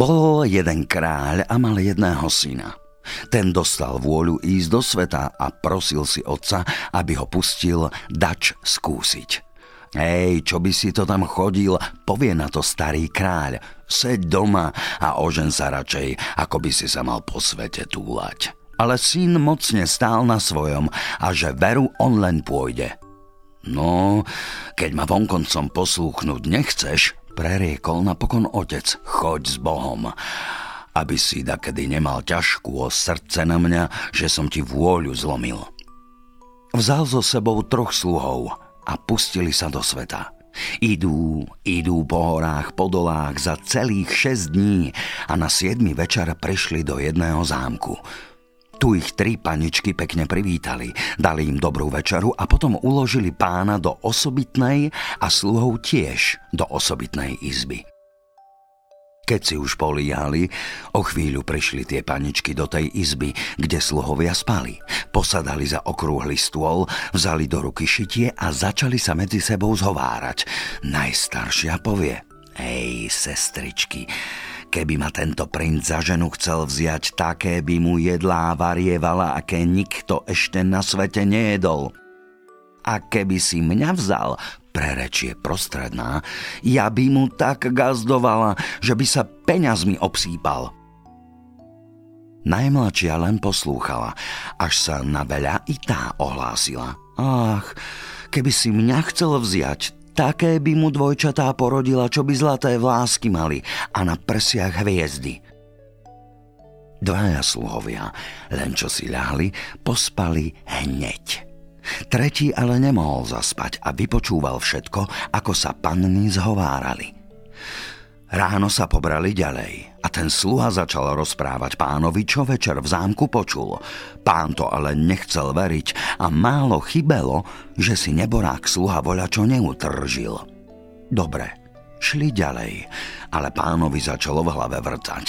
Bol jeden kráľ a mal jedného syna. Ten dostal vôľu ísť do sveta a prosil si otca, aby ho pustil dač skúsiť. Hej, čo by si to tam chodil, povie na to starý kráľ. Seď doma a ožen sa radšej, ako by si sa mal po svete túlať ale syn mocne stál na svojom a že veru on len pôjde. No, keď ma vonkoncom poslúchnuť nechceš, preriekol napokon otec, choď s Bohom, aby si kedy nemal ťažkú o srdce na mňa, že som ti vôľu zlomil. Vzal so sebou troch sluhov a pustili sa do sveta. Idú, idú po horách, po dolách za celých šesť dní a na siedmy večer prišli do jedného zámku – tu ich tri paničky pekne privítali, dali im dobrú večeru a potom uložili pána do osobitnej a sluhov tiež do osobitnej izby. Keď si už políhali, o chvíľu prišli tie paničky do tej izby, kde sluhovia spali. Posadali za okrúhly stôl, vzali do ruky šitie a začali sa medzi sebou zhovárať. Najstaršia povie, hej, sestričky, Keby ma tento princ za ženu chcel vziať, také by mu jedlá varievala, aké nikto ešte na svete nejedol. A keby si mňa vzal, prerečie prostredná, ja by mu tak gazdovala, že by sa peňazmi obsýpal. Najmladšia len poslúchala, až sa na veľa i tá ohlásila. Ach, keby si mňa chcel vziať, Také by mu dvojčatá porodila, čo by zlaté vlásky mali a na prsiach hviezdy. Dvaja sluhovia, len čo si ľahli, pospali hneď. Tretí ale nemohol zaspať a vypočúval všetko, ako sa panny zhovárali. Ráno sa pobrali ďalej a ten sluha začal rozprávať pánovi, čo večer v zámku počul. Pán to ale nechcel veriť a málo chybelo, že si neborák sluha voľa čo neutržil. Dobre, šli ďalej, ale pánovi začalo v hlave vrtať.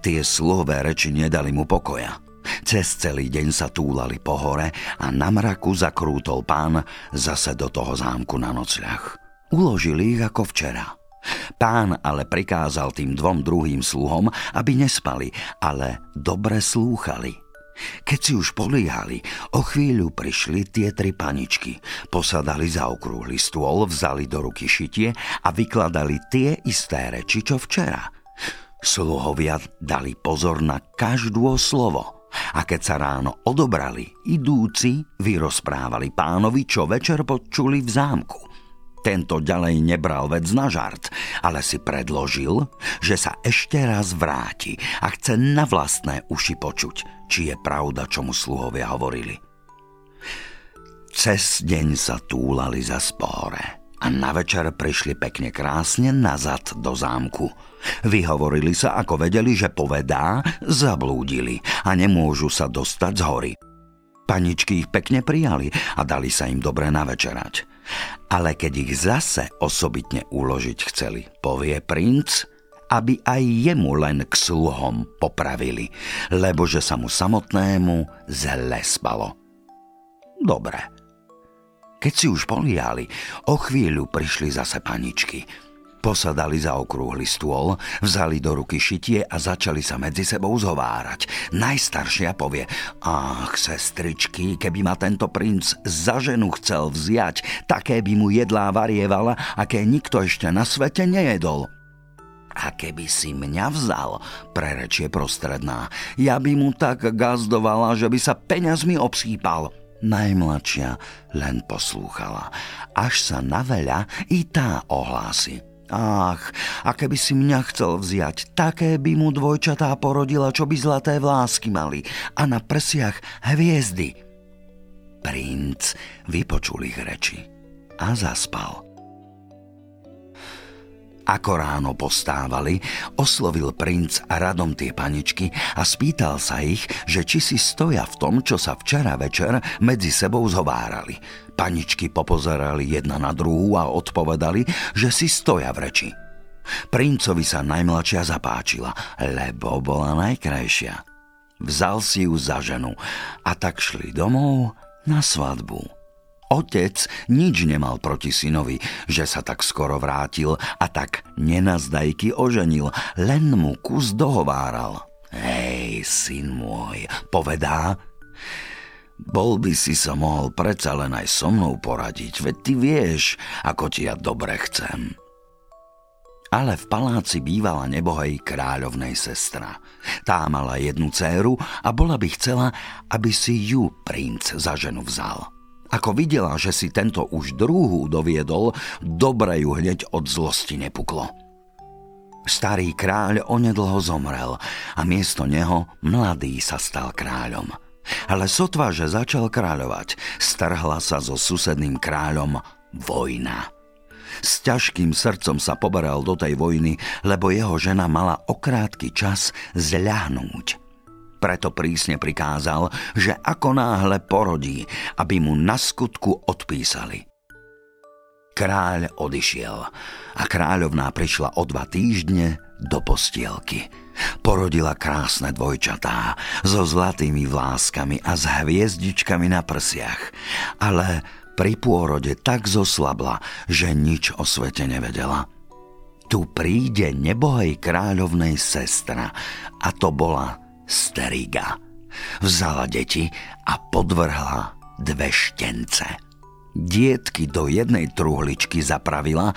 Tie sluhové reči nedali mu pokoja. Cez celý deň sa túlali po hore a na mraku zakrútol pán zase do toho zámku na nocľach. Uložili ich ako včera – Pán ale prikázal tým dvom druhým sluhom, aby nespali, ale dobre slúchali. Keď si už políhali, o chvíľu prišli tie tri paničky. Posadali za okrúhly stôl, vzali do ruky šitie a vykladali tie isté reči, čo včera. Sluhovia dali pozor na každú slovo. A keď sa ráno odobrali, idúci vyrozprávali pánovi, čo večer počuli v zámku. Tento ďalej nebral vec na žart, ale si predložil, že sa ešte raz vráti a chce na vlastné uši počuť, či je pravda, čo mu sluhovia hovorili. Cez deň sa túlali za spore a na večer prišli pekne krásne nazad do zámku. Vyhovorili sa, ako vedeli, že povedá, zablúdili a nemôžu sa dostať z hory. Paničky ich pekne prijali a dali sa im dobre navečerať. Ale keď ich zase osobitne uložiť chceli, povie princ, aby aj jemu len k sluhom popravili, lebo že sa mu samotnému zle spalo. Dobre. Keď si už poliali, o chvíľu prišli zase paničky – Posadali za okrúhly stôl, vzali do ruky šitie a začali sa medzi sebou zhovárať. Najstaršia povie, ach, sestričky, keby ma tento princ za ženu chcel vziať, také by mu jedlá varievala, aké nikto ešte na svete nejedol. A keby si mňa vzal, prerečie prostredná, ja by mu tak gazdovala, že by sa peňazmi obsýpal. Najmladšia len poslúchala, až sa na veľa i tá ohlási. Ach, a keby si mňa chcel vziať, také by mu dvojčatá porodila, čo by zlaté vlásky mali a na prsiach hviezdy. Princ vypočul ich reči a zaspal. Ako ráno postávali, oslovil princ radom tie paničky a spýtal sa ich, že či si stoja v tom, čo sa včera večer medzi sebou zhovárali. Paničky popozerali jedna na druhú a odpovedali, že si stoja v reči. Princovi sa najmladšia zapáčila, lebo bola najkrajšia. Vzal si ju za ženu a tak šli domov na svadbu. Otec nič nemal proti synovi, že sa tak skoro vrátil a tak nenazdajky oženil, len mu kus dohováral. Hej, syn môj, povedá, bol by si sa mohol predsa len aj so mnou poradiť, veď ty vieš, ako ti ja dobre chcem. Ale v paláci bývala nebohej kráľovnej sestra. Tá mala jednu dceru a bola by chcela, aby si ju princ za ženu vzal. Ako videla, že si tento už druhú doviedol, dobre ju hneď od zlosti nepuklo. Starý kráľ onedlho zomrel a miesto neho mladý sa stal kráľom. Ale sotva, že začal kráľovať, strhla sa so susedným kráľom vojna. S ťažkým srdcom sa poberal do tej vojny, lebo jeho žena mala okrátky čas zľahnúť. Preto prísne prikázal, že ako náhle porodí, aby mu na skutku odpísali. Kráľ odišiel a kráľovná prišla o dva týždne do postielky. Porodila krásne dvojčatá so zlatými vláskami a s hviezdičkami na prsiach, ale pri pôrode tak zoslabla, že nič o svete nevedela. Tu príde nebohej kráľovnej sestra a to bola Steriga. Vzala deti a podvrhla dve štence. Dietky do jednej truhličky zapravila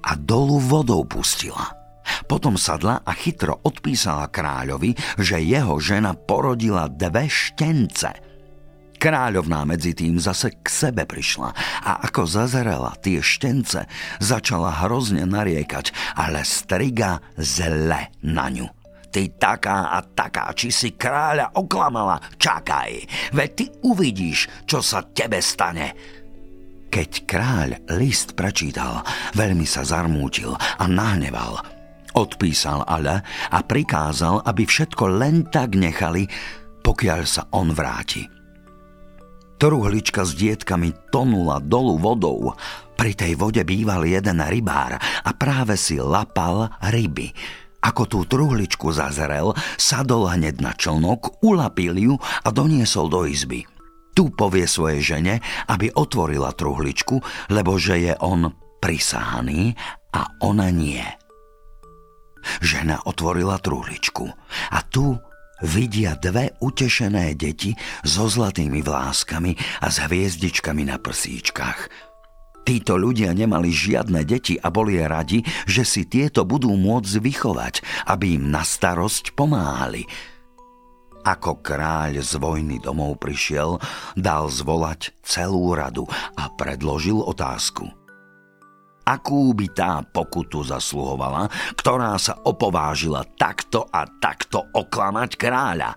a dolu vodou pustila. Potom sadla a chytro odpísala kráľovi, že jeho žena porodila dve štence. Kráľovná medzi tým zase k sebe prišla a ako zazerala tie štence, začala hrozne nariekať, ale striga zle na ňu. Ty taká a taká, či si kráľa oklamala, čakaj, veď ty uvidíš, čo sa tebe stane. Keď kráľ list prečítal, veľmi sa zarmútil a nahneval. Odpísal ale a prikázal, aby všetko len tak nechali, pokiaľ sa on vráti. Truhlička s dietkami tonula dolu vodou. Pri tej vode býval jeden rybár a práve si lapal ryby. Ako tú truhličku zazrel, sadol hneď na člnok, ulapil ju a doniesol do izby. Tu povie svojej žene, aby otvorila truhličku, lebo že je on prisahaný a ona nie. Žena otvorila truhličku a tu vidia dve utešené deti so zlatými vláskami a s hviezdičkami na prsíčkach. Títo ľudia nemali žiadne deti a boli radi, že si tieto budú môcť vychovať, aby im na starosť pomáhali. Ako kráľ z vojny domov prišiel, dal zvolať celú radu a predložil otázku. Akú by tá pokutu zasluhovala, ktorá sa opovážila takto a takto oklamať kráľa?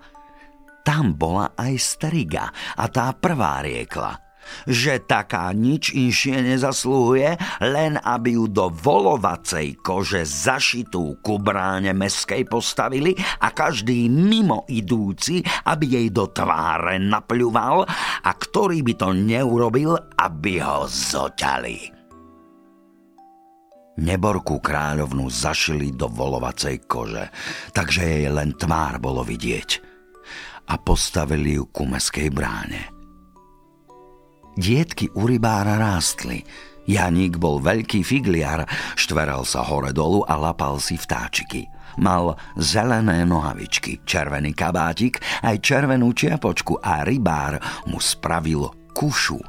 Tam bola aj striga a tá prvá riekla – že taká nič inšie nezaslúhuje, len aby ju do volovacej kože zašitú ku bráne meskej postavili a každý mimo idúci, aby jej do tváre napľuval a ktorý by to neurobil, aby ho zoťali. Neborku kráľovnu zašili do volovacej kože, takže jej len tvár bolo vidieť a postavili ju ku meskej bráne. Dietky u rybára rástli. Janík bol veľký figliar, štveral sa hore dolu a lapal si vtáčiky. Mal zelené nohavičky, červený kabátik, aj červenú čiapočku a rybár mu spravil kušu.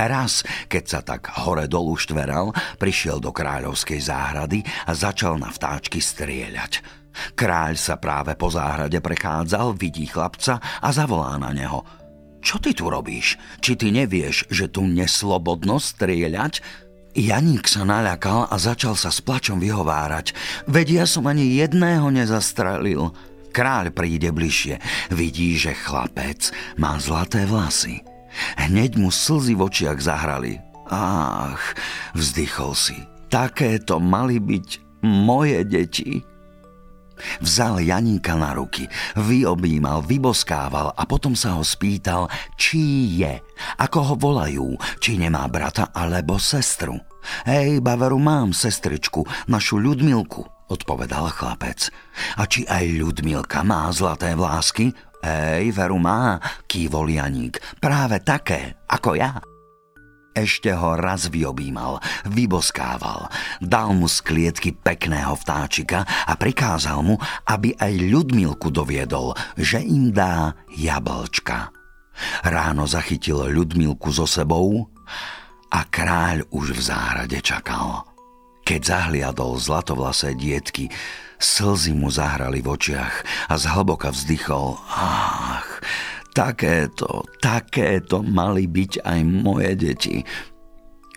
Raz, keď sa tak hore dolu štveral, prišiel do kráľovskej záhrady a začal na vtáčky strieľať. Kráľ sa práve po záhrade prechádzal, vidí chlapca a zavolá na neho – čo ty tu robíš? Či ty nevieš, že tu neslobodno strieľať? Janík sa naľakal a začal sa s plačom vyhovárať. Veď ja som ani jedného nezastrelil. Kráľ príde bližšie. Vidí, že chlapec má zlaté vlasy. Hneď mu slzy v očiach zahrali. Ach, vzdychol si. Takéto mali byť moje deti. Vzal Janíka na ruky, vyobímal, vyboskával a potom sa ho spýtal, či je, ako ho volajú, či nemá brata alebo sestru. Hej, Baveru, mám sestričku, našu Ľudmilku, odpovedal chlapec. A či aj Ľudmilka má zlaté vlásky? Hej, Veru má, kývol Janík, práve také, ako ja. Ešte ho raz vyobímal, vyboskával, dal mu z klietky pekného vtáčika a prikázal mu, aby aj Ľudmilku doviedol, že im dá jablčka. Ráno zachytil Ľudmilku so sebou a kráľ už v záhrade čakal. Keď zahliadol zlatovlasé dietky, slzy mu zahrali v očiach a zhlboka vzdychol. Ach, Takéto, takéto mali byť aj moje deti.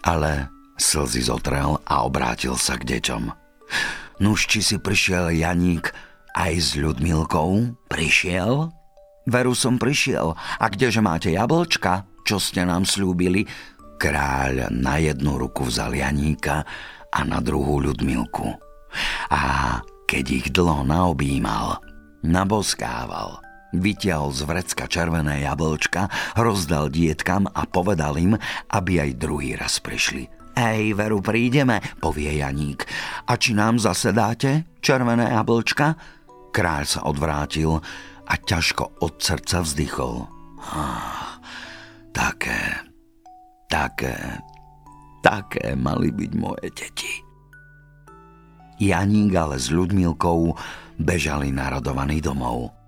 Ale slzy zotrel a obrátil sa k deťom. Nuž, či si prišiel Janík aj s Ľudmilkou? Prišiel? Veru som prišiel. A kdeže máte jablčka, čo ste nám slúbili? Kráľ na jednu ruku vzal Janíka a na druhú Ľudmilku. A keď ich dlho naobímal, naboskával, Vytiahol z vrecka červené jablčka, rozdal dietkam a povedal im, aby aj druhý raz prišli. Ej, veru, prídeme, povie Janík. A či nám zase dáte červené jablčka? Kráľ sa odvrátil a ťažko od srdca vzdychol. Ah, také, také, také mali byť moje deti. Janík ale s Ľudmilkou bežali narodovaný domov.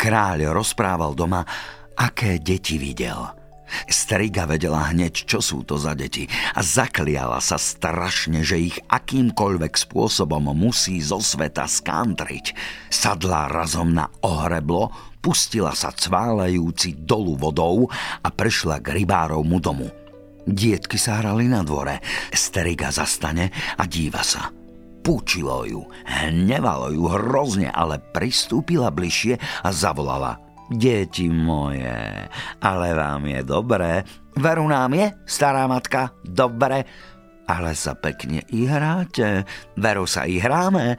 Kráľ rozprával doma, aké deti videl. Striga vedela hneď, čo sú to za deti a zakliala sa strašne, že ich akýmkoľvek spôsobom musí zo sveta skantriť. Sadla razom na ohreblo, pustila sa cválajúci dolu vodou a prešla k rybárovmu domu. Dietky sa hrali na dvore, Striga zastane a díva sa – Púčilo ju, hnevalo ju hrozne, ale pristúpila bližšie a zavolala. Deti moje, ale vám je dobré. Veru nám je, stará matka, dobre, ale sa pekne i hráte. Veru sa i hráme.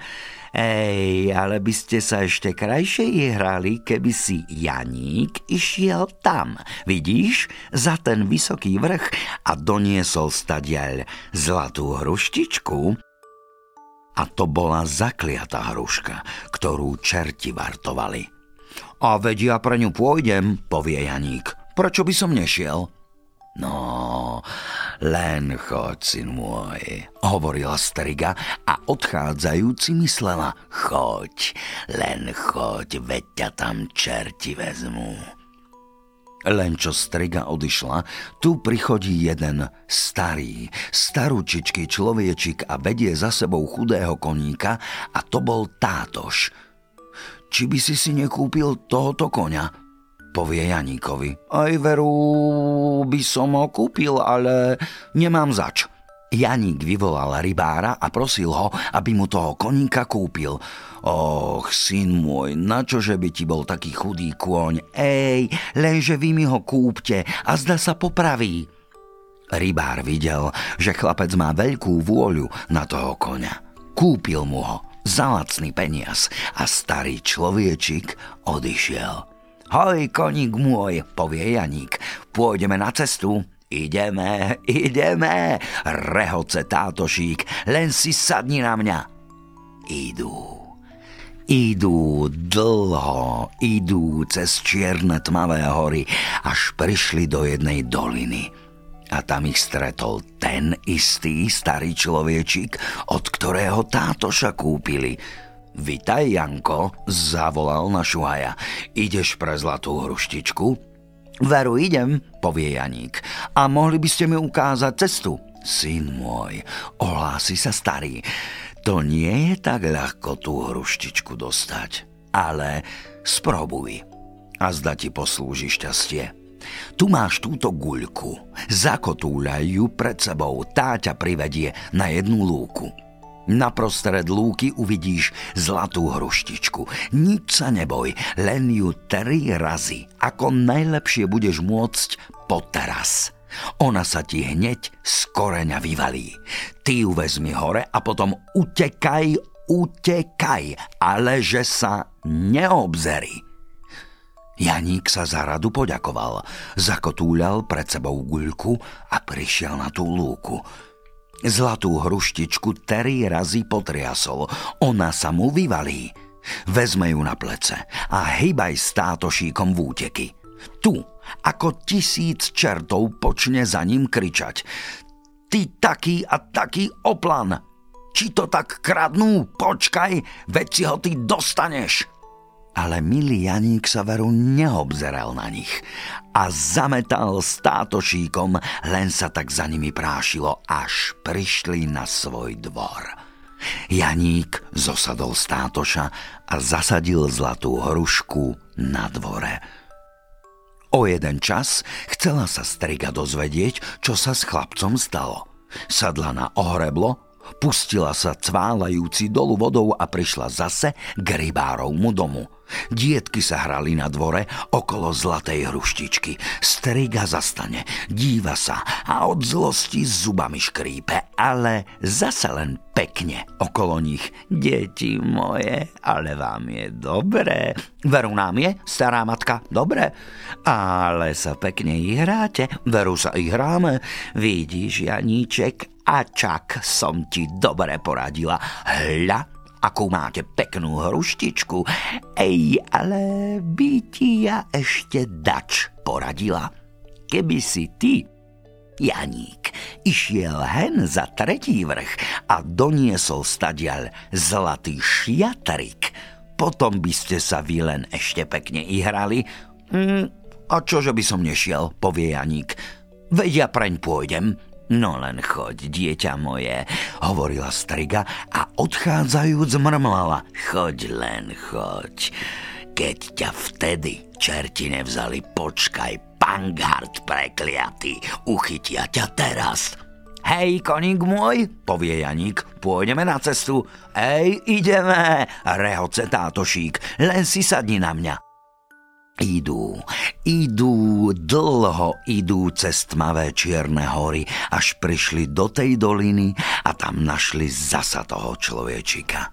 Ej, ale by ste sa ešte krajšie hrali, keby si Janík išiel tam, vidíš, za ten vysoký vrch a doniesol stadiaľ zlatú hruštičku a to bola zakliatá hruška, ktorú čerti vartovali. A veď ja pre ňu pôjdem, povie Janík. Prečo by som nešiel? No, len choď, syn môj, hovorila Striga a odchádzajúci myslela, choď, len choď, veď ťa tam čerti vezmu. Len čo striga odišla, tu prichodí jeden starý, starúčičký človečik a vedie za sebou chudého koníka a to bol tátoš. Či by si si nekúpil tohoto koňa? Povie Janíkovi. Aj veru by som ho kúpil, ale nemám zač. Janík vyvolal rybára a prosil ho, aby mu toho koníka kúpil. Och, syn môj, na čože by ti bol taký chudý kôň? Ej, lenže vy mi ho kúpte a zda sa popraví. Rybár videl, že chlapec má veľkú vôľu na toho koňa. Kúpil mu ho za lacný peniaz a starý človečik odišiel. Hoj, koník môj, povie Janík, pôjdeme na cestu. Ideme, ideme, rehoce tátošík, len si sadni na mňa. Idú. Idú dlho, idú cez čierne tmavé hory, až prišli do jednej doliny. A tam ich stretol ten istý starý človečik, od ktorého tátoša kúpili. Vitaj, Janko, zavolal na šuhaja. Ideš pre zlatú hruštičku? Veru, idem, povie Janík. A mohli by ste mi ukázať cestu? Syn môj, ohlási sa starý. To nie je tak ľahko tú hruštičku dostať. Ale sprobuj. A zda ti poslúži šťastie. Tu máš túto guľku. Zakotúľaj ju pred sebou. Tá ťa privedie na jednu lúku. Naprostred lúky uvidíš zlatú hruštičku. Nič sa neboj, len ju tri razy. Ako najlepšie budeš môcť po teraz. Ona sa ti hneď z koreňa vyvalí. Ty ju vezmi hore a potom utekaj, utekaj, ale že sa neobzeri. Janík sa za radu poďakoval, zakotúľal pred sebou guľku a prišiel na tú lúku. Zlatú hruštičku tri razy potriasol, ona sa mu vyvalí. Vezme ju na plece a hýbaj státošíkom v úteky. Tu, ako tisíc čertov počne za ním kričať. Ty taký a taký oplan! Či to tak kradnú? Počkaj, veď si ho ty dostaneš! Ale milý Janík sa veru neobzeral na nich a zametal státošíkom, len sa tak za nimi prášilo, až prišli na svoj dvor. Janík zosadol státoša a zasadil zlatú hrušku na dvore. O jeden čas chcela sa striga dozvedieť, čo sa s chlapcom stalo. Sadla na ohreblo, pustila sa cválajúci dolu vodou a prišla zase k rybárovmu domu – Dietky sa hrali na dvore okolo zlatej hruštičky. Striga zastane, díva sa a od zlosti zubami škrípe, ale zase len pekne okolo nich. Deti moje, ale vám je dobré. Veru nám je, stará matka, dobre? Ale sa pekne ich hráte, veru sa ich hráme. Vidíš, Janíček, a čak som ti dobre poradila. Hľa, akú máte peknú hruštičku. Ej, ale by ti ja ešte dač poradila. Keby si ty, Janík, išiel hen za tretí vrch a doniesol stadiaľ zlatý šiatrik, potom by ste sa vy len ešte pekne ihrali. Hm, a čože by som nešiel, povie Janík. Veď ja preň pôjdem, No len choď, dieťa moje, hovorila striga a odchádzajúc mrmlala. Choď len, choď. Keď ťa vtedy čerti nevzali, počkaj, pangard prekliatý, uchytia ťa teraz. Hej, koník môj, povie Janík, pôjdeme na cestu. Ej, ideme, rehoce tátošík, len si sadni na mňa. Idú, idú, dlho idú cez tmavé čierne hory, až prišli do tej doliny a tam našli zasa toho človečika.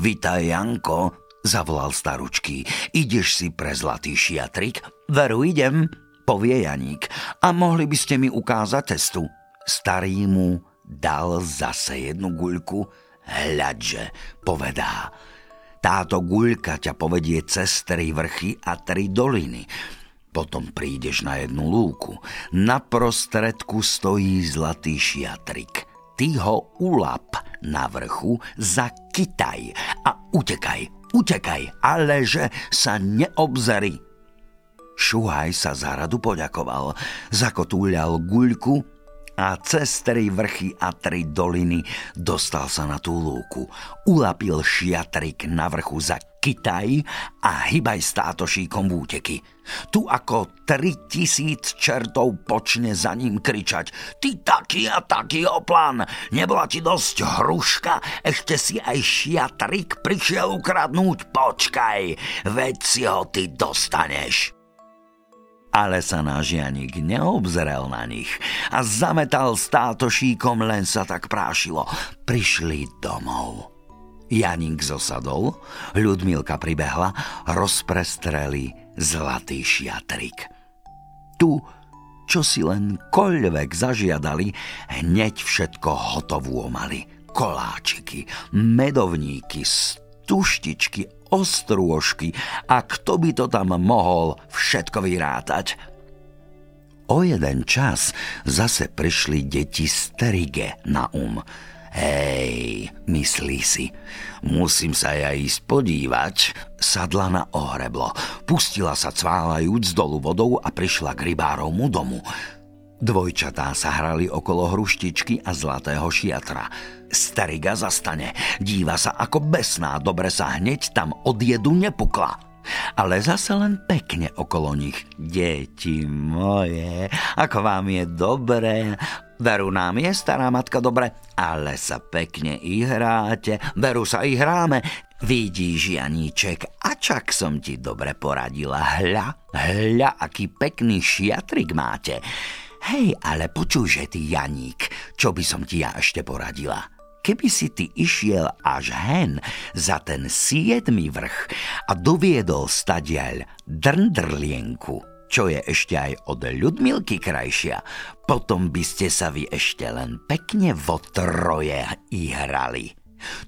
Vitaj, Janko, zavolal staručký. Ideš si pre zlatý šiatrik? Veru, idem, povie Janík. A mohli by ste mi ukázať cestu? Starý mu dal zase jednu guľku. Hľadže, povedá. Táto guľka ťa povedie cez tri vrchy a tri doliny. Potom prídeš na jednu lúku. Na prostredku stojí zlatý šiatrik. Ty ho ulap na vrchu, zakytaj a utekaj, utekaj, ale že sa neobzeri. Šuhaj sa za radu poďakoval, zakotúľal guľku a cez tri vrchy a tri doliny dostal sa na tú lúku. Ulapil šiatrik na vrchu za kytaj a hybaj státošíkom v úteky. Tu ako tri tisíc čertov počne za ním kričať Ty taký a taký oplán, nebola ti dosť hruška, ešte si aj šiatrik prišiel ukradnúť, počkaj, veď si ho ty dostaneš. Ale sa náš Janík neobzrel na nich a zametal státošíkom, len sa tak prášilo. Prišli domov. Janík zosadol, Ľudmilka pribehla, rozprestreli zlatý šiatrik. Tu, čo si len koľvek zažiadali, hneď všetko hotovú mali. Koláčiky, medovníky, stuštičky, ostrôžky a kto by to tam mohol všetko vyrátať. O jeden čas zase prišli deti Sterige na um. Hej, myslí si, musím sa ja ísť podívať. Sadla na ohreblo, pustila sa cválajúc dolu vodou a prišla k rybárovmu domu. Dvojčatá sa hrali okolo hruštičky a zlatého šiatra. Stariga zastane, díva sa ako besná, dobre sa hneď tam od jedu nepukla. Ale zase len pekne okolo nich. Deti moje, ako vám je dobré, Veru nám je stará matka dobre, ale sa pekne i hráte. Veru sa i hráme. Vidíš, Janíček, a čak som ti dobre poradila. Hľa, hľa, aký pekný šiatrik máte. Hej, ale počujže ty, Janík, čo by som ti ja ešte poradila? Keby si ty išiel až hen za ten siedmy vrch a doviedol stadiaľ drndrlienku, čo je ešte aj od Ľudmilky krajšia, potom by ste sa vy ešte len pekne vo troje i.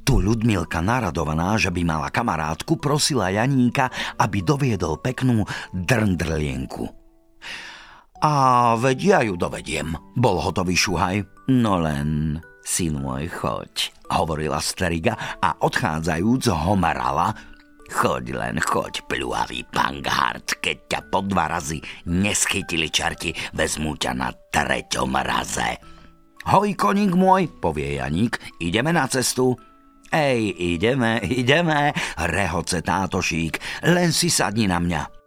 Tu Ľudmilka naradovaná, že by mala kamarátku, prosila Janíka, aby doviedol peknú drndrlienku. A veď ja ju dovediem, bol hotový šuhaj. No len, syn môj, choď, hovorila Steriga a odchádzajúc ho marala, Choď len, choď, pľuhavý pangard, keď ťa po dva razy neschytili čarti, vezmú ťa na treťom raze. Hoj, koník môj, povie Janík, ideme na cestu. Ej, ideme, ideme, rehoce tátošík, len si sadni na mňa.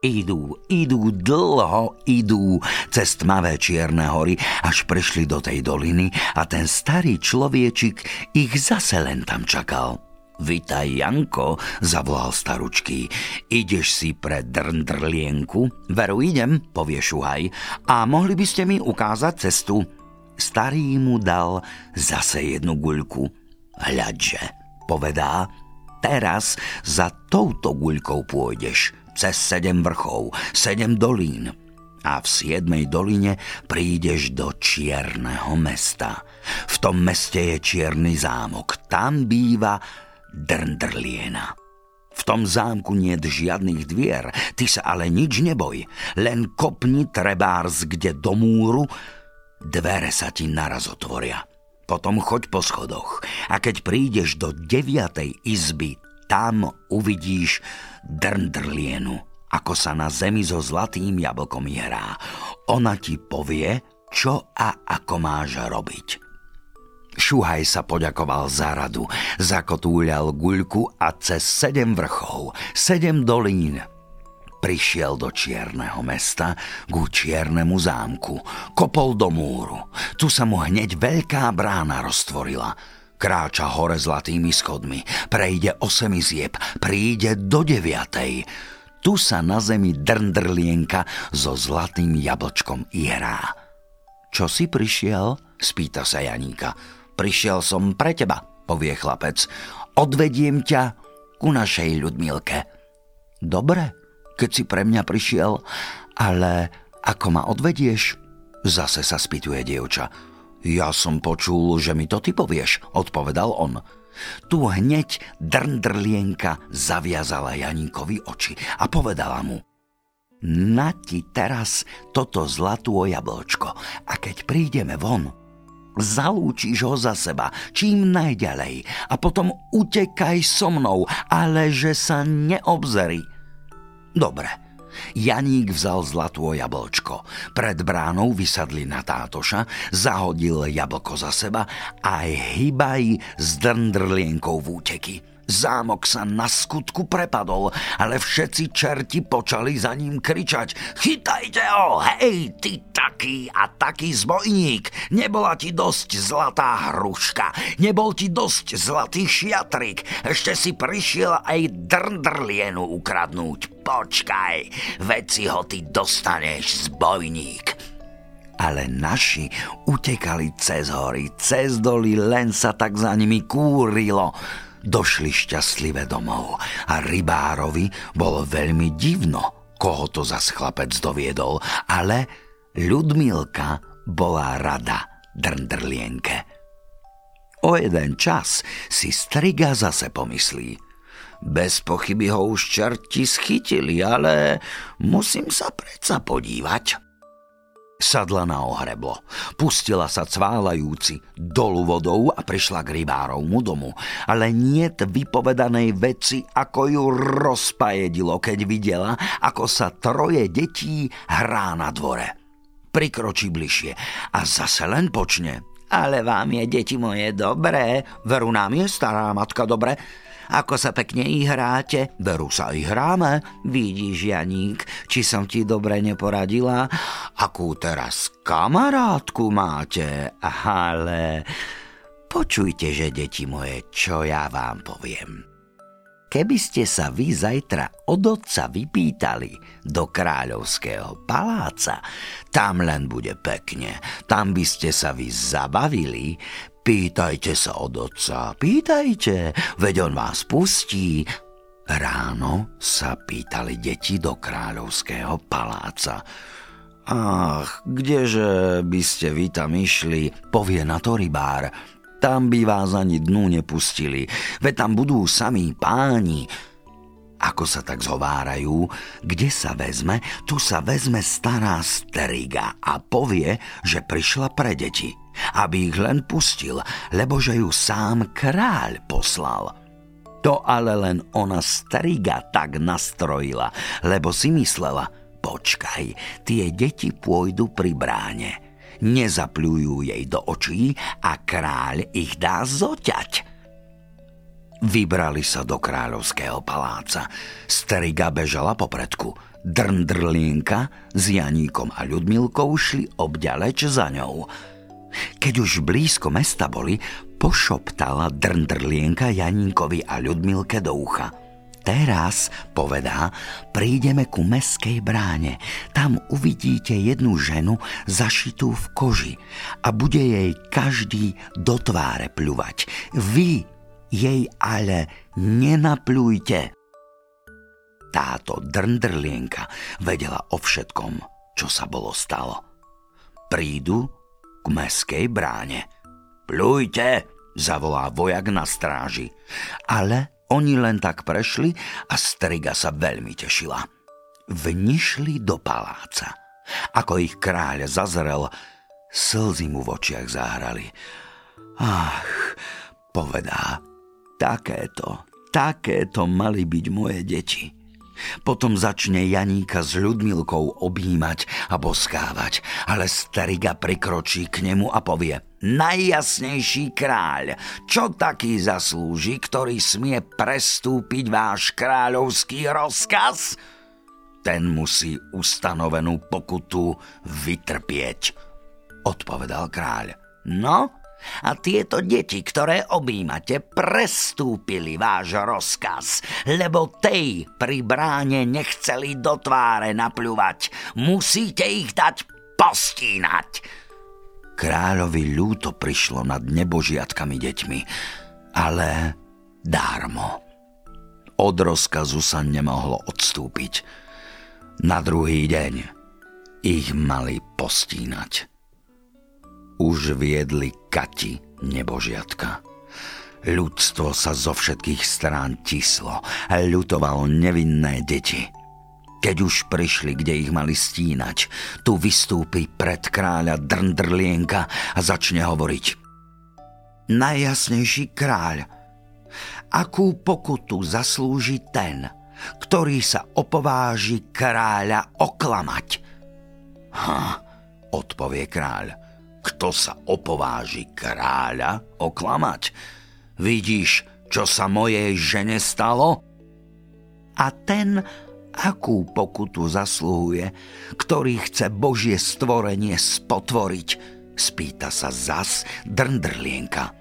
Idú, idú, dlho idú cez tmavé čierne hory, až prišli do tej doliny a ten starý človečik ich zase len tam čakal. Vitaj, Janko, zavolal staručky. Ideš si pre drndrlienku? Veru idem, povie Šuhaj. A mohli by ste mi ukázať cestu? Starý mu dal zase jednu guľku. Hľadže, povedá, teraz za touto guľkou pôjdeš cez sedem vrchov, sedem dolín a v siedmej doline prídeš do čierneho mesta. V tom meste je čierny zámok. Tam býva drndrliena. V tom zámku nie žiadnych dvier, ty sa ale nič neboj, len kopni trebárs kde do múru, dvere sa ti naraz otvoria. Potom choď po schodoch a keď prídeš do deviatej izby, tam uvidíš drndrlienu, ako sa na zemi so zlatým jablkom hrá. Ona ti povie, čo a ako máš robiť. Šuhaj sa poďakoval za radu, zakotúľal guľku a cez sedem vrchov, sedem dolín prišiel do čierneho mesta ku čiernemu zámku. Kopol do múru. Tu sa mu hneď veľká brána roztvorila. Kráča hore zlatými schodmi, prejde osem izieb, príde do deviatej. Tu sa na zemi drndrlienka so zlatým jablčkom hrá. Čo si prišiel? spýta sa Janíka. Prišiel som pre teba, povie chlapec. Odvediem ťa ku našej Ľudmilke. Dobre, keď si pre mňa prišiel, ale ako ma odvedieš? Zase sa spýtuje dievča. Ja som počul, že mi to ty povieš, odpovedal on. Tu hneď drndrlienka zaviazala Janíkovi oči a povedala mu Na ti teraz toto zlatú jablčko a keď prídeme von, Zalúčiš ho za seba, čím najďalej a potom utekaj so mnou, ale že sa neobzeri. Dobre, Janík vzal zlatú jablčko. Pred bránou vysadli na tátoša, zahodil jablko za seba a hybaj s drndrlienkou v úteky. Zámok sa na skutku prepadol, ale všetci čerti počali za ním kričať Chytajte ho, hej, ty taký a taký zbojník! Nebola ti dosť zlatá hruška, nebol ti dosť zlatý šiatrik, ešte si prišiel aj drndrlienu ukradnúť. Počkaj, veď si ho ty dostaneš, zbojník ale naši utekali cez hory, cez doly, len sa tak za nimi kúrilo došli šťastlivé domov a rybárovi bolo veľmi divno, koho to za chlapec doviedol, ale Ľudmilka bola rada drndrlienke. O jeden čas si striga zase pomyslí. Bez pochyby ho už čerti schytili, ale musím sa predsa podívať. Sadla na ohreblo, pustila sa cválajúci dolu vodou a prišla k rybárovmu domu, ale niet vypovedanej veci, ako ju rozpajedilo, keď videla, ako sa troje detí hrá na dvore. Prikročí bližšie a zase len počne. Ale vám je, deti moje, dobré, veru nám je stará matka dobre, ako sa pekne i hráte. Veru sa i hráme, vidíš, Janík, či som ti dobre neporadila. Akú teraz kamarátku máte, ale... Počujte, že deti moje, čo ja vám poviem. Keby ste sa vy zajtra od otca vypýtali do kráľovského paláca, tam len bude pekne, tam by ste sa vy zabavili, pýtajte sa od otca, pýtajte, veď on vás pustí. Ráno sa pýtali deti do kráľovského paláca. Ach, kdeže by ste vy tam išli, povie na to rybár. Tam by vás ani dnu nepustili, veď tam budú samí páni. Ako sa tak zhovárajú, kde sa vezme, tu sa vezme stará striga a povie, že prišla pre deti, aby ich len pustil, lebo že ju sám kráľ poslal. To ale len ona striga tak nastrojila, lebo si myslela, počkaj, tie deti pôjdu pri bráne nezapľujú jej do očí a kráľ ich dá zoťať. Vybrali sa do kráľovského paláca. Striga bežala popredku. Drndrlienka s Janíkom a Ľudmilkou šli obďaleč za ňou. Keď už blízko mesta boli, pošoptala Drndrlienka Janíkovi a Ľudmilke do ucha – Teraz, povedá, prídeme ku meskej bráne. Tam uvidíte jednu ženu zašitú v koži a bude jej každý do tváre pľuvať. Vy jej ale nenapľujte. Táto drndrlienka vedela o všetkom, čo sa bolo stalo. Prídu k meskej bráne. Pľujte, zavolá vojak na stráži. Ale oni len tak prešli a Striga sa veľmi tešila. Vnišli do paláca. Ako ich kráľ zazrel, slzy mu v očiach zahrali. Ach, povedá, takéto, takéto mali byť moje deti. Potom začne Janíka s Ľudmilkou objímať a boskávať, ale Stariga prikročí k nemu a povie Najjasnejší kráľ, čo taký zaslúži, ktorý smie prestúpiť váš kráľovský rozkaz? Ten musí ustanovenú pokutu vytrpieť, odpovedal kráľ. No, a tieto deti, ktoré objímate, prestúpili váš rozkaz, lebo tej pri bráne nechceli do tváre napľuvať. Musíte ich dať postínať. Kráľovi ľúto prišlo nad nebožiatkami deťmi, ale dármo. Od rozkazu sa nemohlo odstúpiť. Na druhý deň ich mali postínať už viedli kati nebožiatka. Ľudstvo sa zo všetkých strán tislo ľutovalo nevinné deti. Keď už prišli, kde ich mali stínať, tu vystúpi pred kráľa Drndrlienka a začne hovoriť. Najjasnejší kráľ, akú pokutu zaslúži ten, ktorý sa opováži kráľa oklamať? Ha, odpovie kráľ kto sa opováži kráľa oklamať? Vidíš, čo sa mojej žene stalo? A ten, akú pokutu zasluhuje, ktorý chce Božie stvorenie spotvoriť, spýta sa zas drndrlienka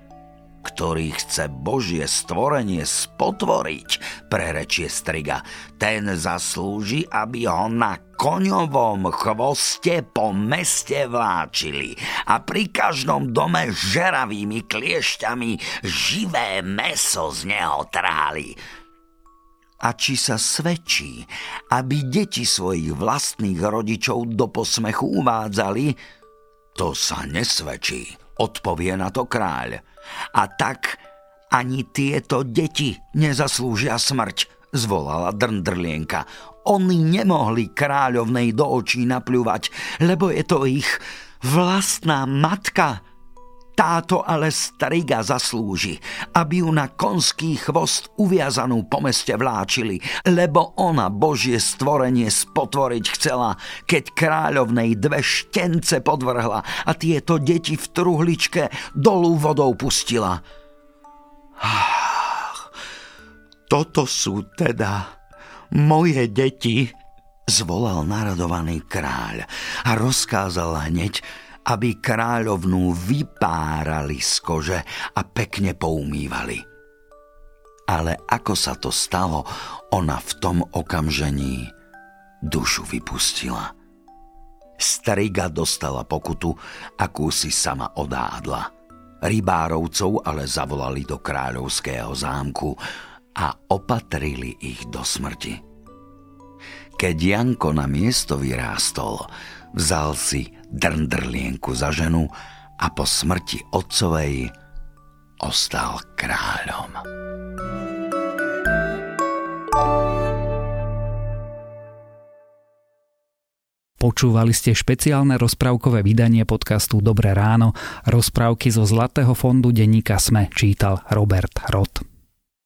ktorý chce Božie stvorenie spotvoriť, prerečie striga. Ten zaslúži, aby ho na koňovom chvoste po meste vláčili a pri každom dome žeravými kliešťami živé meso z neho trhali. A či sa svedčí, aby deti svojich vlastných rodičov do posmechu uvádzali, to sa nesvedčí, odpovie na to kráľ. A tak ani tieto deti nezaslúžia smrť, zvolala Drndrlienka. Oni nemohli kráľovnej do očí napľúvať, lebo je to ich vlastná matka. Táto ale striga zaslúži, aby ju na konský chvost uviazanú po meste vláčili, lebo ona Božie stvorenie spotvoriť chcela, keď kráľovnej dve štence podvrhla a tieto deti v truhličke dolu vodou pustila. Toto sú teda moje deti, zvolal naradovaný kráľ a rozkázal hneď, aby kráľovnú vypárali z kože a pekne poumývali. Ale ako sa to stalo, ona v tom okamžení dušu vypustila. Striga dostala pokutu, akú si sama odádla. Rybárovcov ale zavolali do kráľovského zámku a opatrili ich do smrti. Keď Janko na miesto vyrástol, vzal si drndrlienku za ženu a po smrti otcovej ostal kráľom. Počúvali ste špeciálne rozprávkové vydanie podcastu Dobré ráno. Rozprávky zo Zlatého fondu denníka Sme čítal Robert Rod.